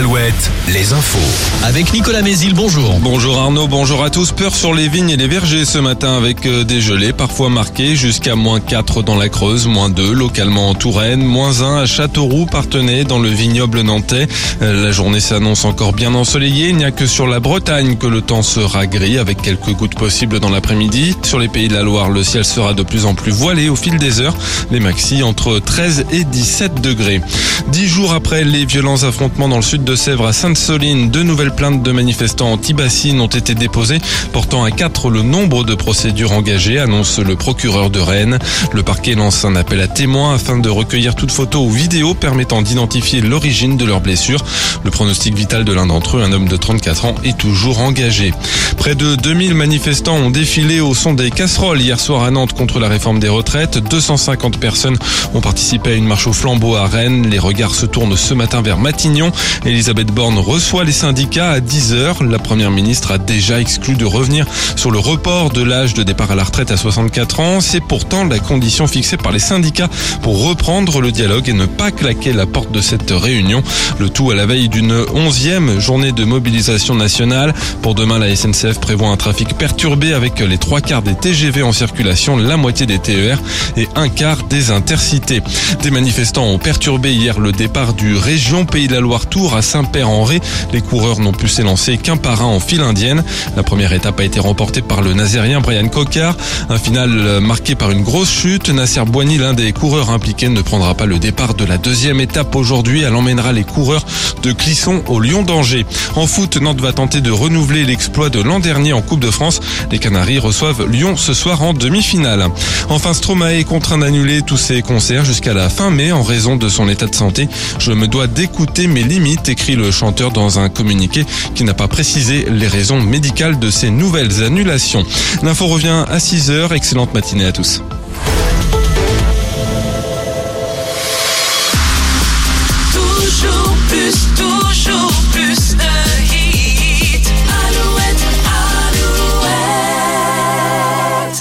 Alouette, les infos. Avec Nicolas Mézil, bonjour. Bonjour Arnaud, bonjour à tous. Peur sur les vignes et les vergers ce matin avec euh, des gelées parfois marquées jusqu'à moins 4 dans la Creuse, moins 2 localement en Touraine, moins 1 à Châteauroux, Partenay dans le vignoble nantais. Euh, La journée s'annonce encore bien ensoleillée. Il n'y a que sur la Bretagne que le temps sera gris avec quelques gouttes possibles dans l'après-midi. Sur les pays de la Loire, le ciel sera de plus en plus voilé au fil des heures. Les maxi entre 13 et 17 degrés. Dix jours après les violents affrontements dans le sud de Sèvres à Sainte-Soline, deux nouvelles plaintes de manifestants anti-bassines ont été déposées, portant à 4 le nombre de procédures engagées, annonce le procureur de Rennes. Le parquet lance un appel à témoins afin de recueillir toute photo ou vidéo permettant d'identifier l'origine de leurs blessures. Le pronostic vital de l'un d'entre eux, un homme de 34 ans, est toujours engagé. Près de 2000 manifestants ont défilé au son des casseroles hier soir à Nantes contre la réforme des retraites. 250 personnes ont participé à une marche au flambeau à Rennes. Les regards se tournent ce matin vers Matignon. Elisabeth Borne reçoit les syndicats à 10h. La première ministre a déjà exclu de revenir sur le report de l'âge de départ à la retraite à 64 ans. C'est pourtant la condition fixée par les syndicats pour reprendre le dialogue et ne pas claquer la porte de cette réunion. Le tout à la veille d'une onzième journée de mobilisation nationale. Pour demain, la SNCF prévoit un trafic perturbé avec les trois quarts des TGV en circulation, la moitié des TER et un quart des intercités. Des manifestants ont perturbé hier le départ du région Pays de la Loire Tour à Saint-Père-en-Ré. Les coureurs n'ont pu s'élancer qu'un par un en file indienne. La première étape a été remportée par le Nazérien Brian Cocard. Un final marqué par une grosse chute. Nasser Boigny, l'un des coureurs impliqués, ne prendra pas le départ de la deuxième étape aujourd'hui. Elle emmènera les coureurs de Clisson au Lyon d'Angers. En foot, Nantes va tenter de renouveler l'exploit de l'an dernier en Coupe de France. Les Canaries reçoivent Lyon ce soir en demi-finale. Enfin, Stromae est contraint d'annuler tous ses concerts jusqu'à la fin mai en raison de son état de santé. Je me dois d'écouter mes limites, écrit le chanteur dans un communiqué qui n'a pas précisé les raisons médicales de ces nouvelles annulations. L'info revient à 6h. Excellente matinée à tous.